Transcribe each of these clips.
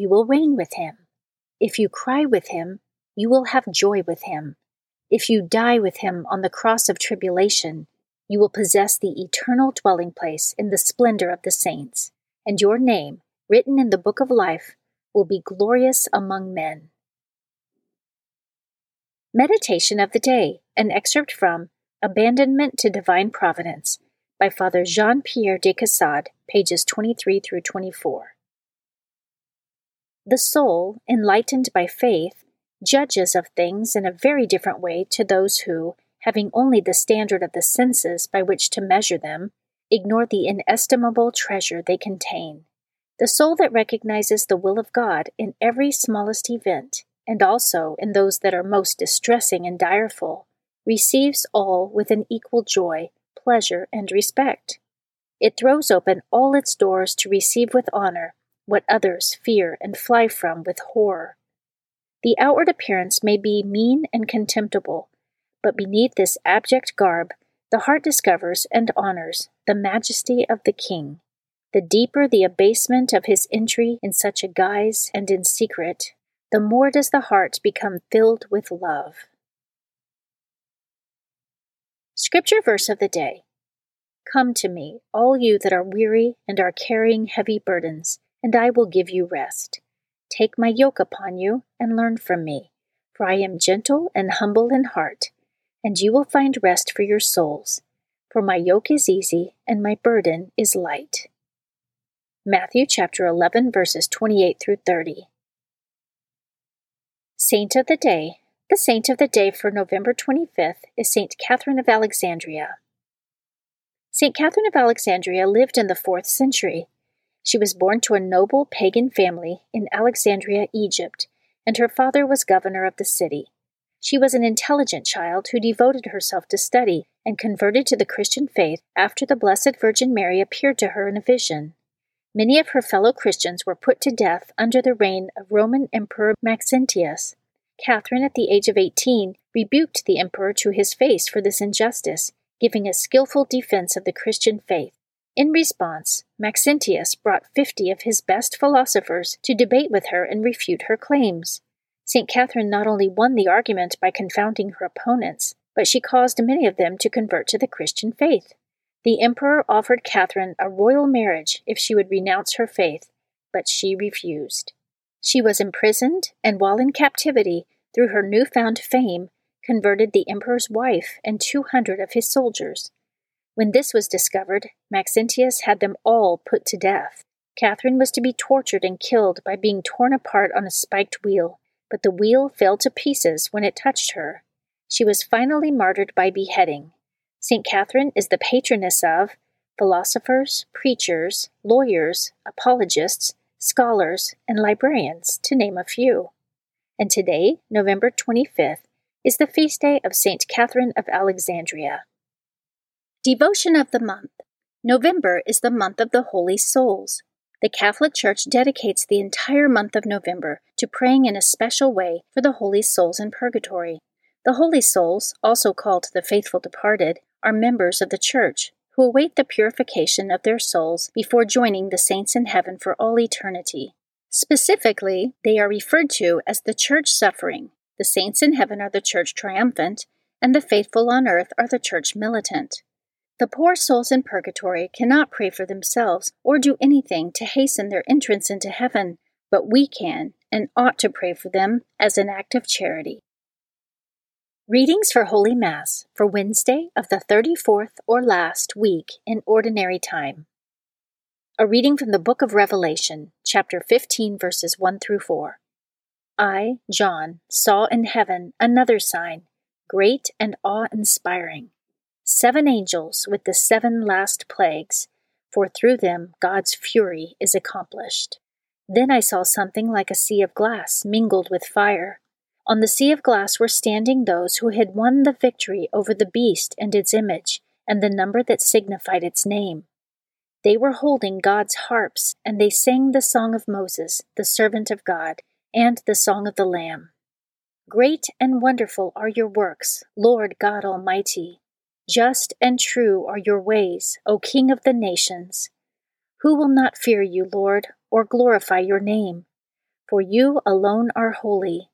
you will reign with him. If you cry with him, you will have joy with him. If you die with him on the cross of tribulation, you will possess the eternal dwelling place in the splendor of the saints, and your name, written in the book of life, will be glorious among men. Meditation of the Day, an excerpt from Abandonment to Divine Providence by Father Jean Pierre de Caussade, pages 23 through 24. The soul, enlightened by faith, judges of things in a very different way to those who, having only the standard of the senses by which to measure them, ignore the inestimable treasure they contain. The soul that recognizes the will of God in every smallest event, and also in those that are most distressing and direful, receives all with an equal joy pleasure, and respect. It throws open all its doors to receive with honor what others fear and fly from with horror. The outward appearance may be mean and contemptible, but beneath this abject garb, the heart discovers and honors the majesty of the King. The deeper the abasement of his entry in such a guise and in secret, the more does the heart become filled with love. Scripture verse of the day Come to me, all you that are weary and are carrying heavy burdens, and I will give you rest. Take my yoke upon you and learn from me, for I am gentle and humble in heart, and you will find rest for your souls. For my yoke is easy and my burden is light. Matthew chapter 11 verses 28 through 30. Saint of the Day the saint of the day for November 25th is Saint Catherine of Alexandria. Saint Catherine of Alexandria lived in the 4th century. She was born to a noble pagan family in Alexandria, Egypt, and her father was governor of the city. She was an intelligent child who devoted herself to study and converted to the Christian faith after the Blessed Virgin Mary appeared to her in a vision. Many of her fellow Christians were put to death under the reign of Roman Emperor Maxentius. Catherine, at the age of 18, rebuked the emperor to his face for this injustice, giving a skilful defense of the Christian faith. In response, Maxentius brought fifty of his best philosophers to debate with her and refute her claims. St. Catherine not only won the argument by confounding her opponents, but she caused many of them to convert to the Christian faith. The emperor offered Catherine a royal marriage if she would renounce her faith, but she refused. She was imprisoned, and while in captivity, through her newfound fame, converted the emperor's wife and two hundred of his soldiers. When this was discovered, Maxentius had them all put to death. Catherine was to be tortured and killed by being torn apart on a spiked wheel, but the wheel fell to pieces when it touched her. She was finally martyred by beheading. St. Catherine is the patroness of philosophers, preachers, lawyers, apologists, scholars, and librarians, to name a few. And today, November 25th, is the feast day of St. Catherine of Alexandria. Devotion of the Month November is the month of the Holy Souls. The Catholic Church dedicates the entire month of November to praying in a special way for the holy souls in purgatory. The holy souls, also called the faithful departed, are members of the Church who await the purification of their souls before joining the saints in heaven for all eternity. Specifically, they are referred to as the Church suffering. The saints in heaven are the Church triumphant, and the faithful on earth are the Church militant. The poor souls in purgatory cannot pray for themselves or do anything to hasten their entrance into heaven, but we can and ought to pray for them as an act of charity. Readings for Holy Mass for Wednesday of the 34th or last week in Ordinary Time. A reading from the Book of Revelation, chapter 15, verses 1 through 4. I, John, saw in heaven another sign, great and awe inspiring seven angels with the seven last plagues, for through them God's fury is accomplished. Then I saw something like a sea of glass mingled with fire. On the sea of glass were standing those who had won the victory over the beast and its image, and the number that signified its name. They were holding God's harps, and they sang the song of Moses, the servant of God, and the song of the Lamb. Great and wonderful are your works, Lord God Almighty. Just and true are your ways, O King of the nations. Who will not fear you, Lord, or glorify your name? For you alone are holy.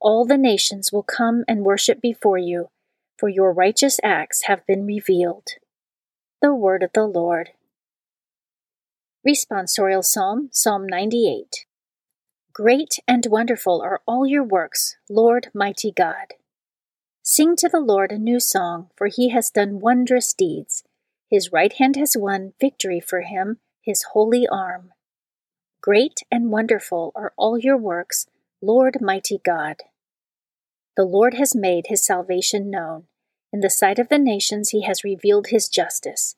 All the nations will come and worship before you, for your righteous acts have been revealed. The Word of the Lord. Responsorial Psalm, Psalm 98. Great and wonderful are all your works, Lord mighty God. Sing to the Lord a new song, for he has done wondrous deeds. His right hand has won victory for him, his holy arm. Great and wonderful are all your works, Lord mighty God. The Lord has made his salvation known. In the sight of the nations, he has revealed his justice.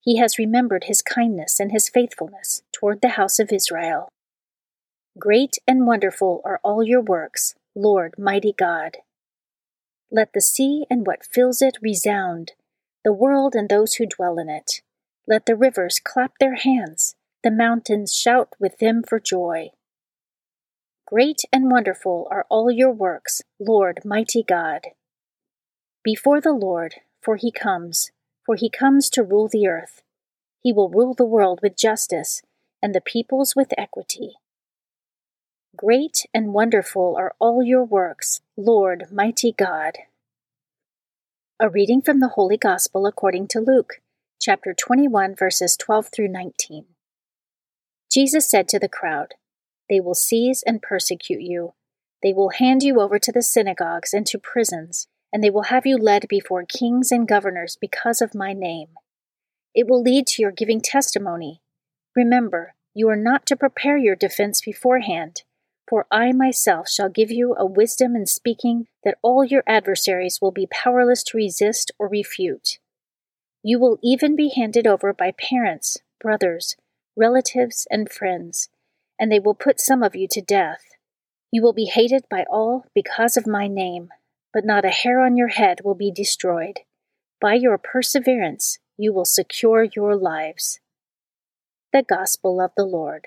He has remembered his kindness and his faithfulness toward the house of Israel. Great and wonderful are all your works, Lord mighty God. Let the sea and what fills it resound, the world and those who dwell in it. Let the rivers clap their hands, the mountains shout with them for joy. Great and wonderful are all your works, Lord mighty God. Before the Lord, for he comes, for he comes to rule the earth. He will rule the world with justice, and the peoples with equity. Great and wonderful are all your works, Lord mighty God. A reading from the Holy Gospel according to Luke, chapter 21, verses 12 through 19. Jesus said to the crowd, They will seize and persecute you. They will hand you over to the synagogues and to prisons, and they will have you led before kings and governors because of my name. It will lead to your giving testimony. Remember, you are not to prepare your defense beforehand for I myself shall give you a wisdom in speaking that all your adversaries will be powerless to resist or refute. You will even be handed over by parents, brothers, relatives, and friends, and they will put some of you to death. You will be hated by all because of my name, but not a hair on your head will be destroyed. By your perseverance, you will secure your lives. The Gospel of the Lord.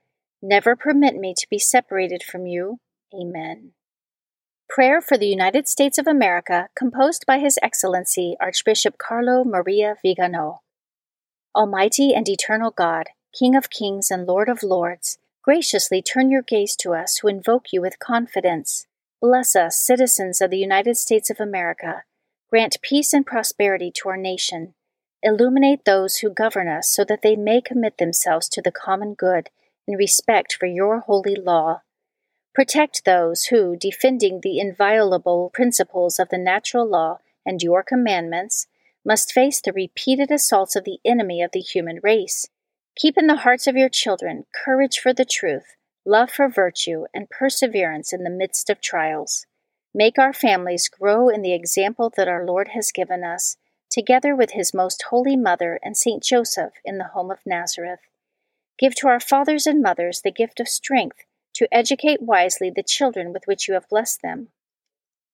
Never permit me to be separated from you. Amen. Prayer for the United States of America, composed by His Excellency Archbishop Carlo Maria Vigano. Almighty and eternal God, King of kings and Lord of lords, graciously turn your gaze to us who invoke you with confidence. Bless us, citizens of the United States of America. Grant peace and prosperity to our nation. Illuminate those who govern us so that they may commit themselves to the common good in respect for your holy law. Protect those who, defending the inviolable principles of the natural law and your commandments, must face the repeated assaults of the enemy of the human race. Keep in the hearts of your children courage for the truth, love for virtue, and perseverance in the midst of trials. Make our families grow in the example that our Lord has given us, together with his most holy mother and Saint Joseph in the home of Nazareth. Give to our fathers and mothers the gift of strength to educate wisely the children with which you have blessed them.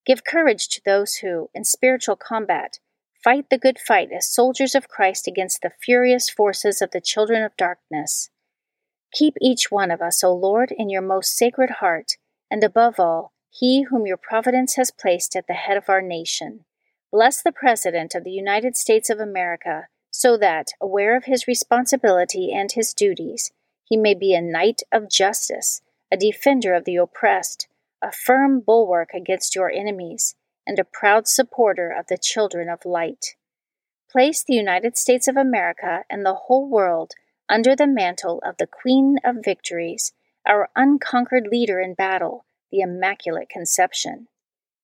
Give courage to those who, in spiritual combat, fight the good fight as soldiers of Christ against the furious forces of the children of darkness. Keep each one of us, O Lord, in your most sacred heart, and above all, he whom your providence has placed at the head of our nation. Bless the President of the United States of America, so that, aware of his responsibility and his duties, he may be a knight of justice, a defender of the oppressed, a firm bulwark against your enemies, and a proud supporter of the children of light. Place the United States of America and the whole world under the mantle of the Queen of Victories, our unconquered leader in battle, the Immaculate Conception.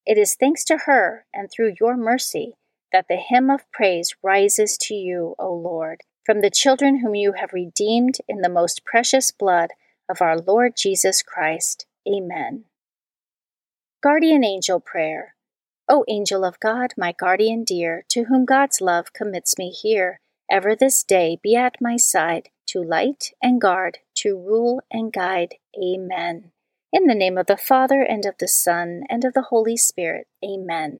It is thanks to her and through your mercy that the hymn of praise rises to you, O Lord, from the children whom you have redeemed in the most precious blood of our Lord Jesus Christ. Amen. Guardian Angel Prayer. O angel of God, my guardian dear, to whom God's love commits me here, ever this day be at my side, to light and guard, to rule and guide. Amen. In the name of the Father, and of the Son, and of the Holy Spirit. Amen.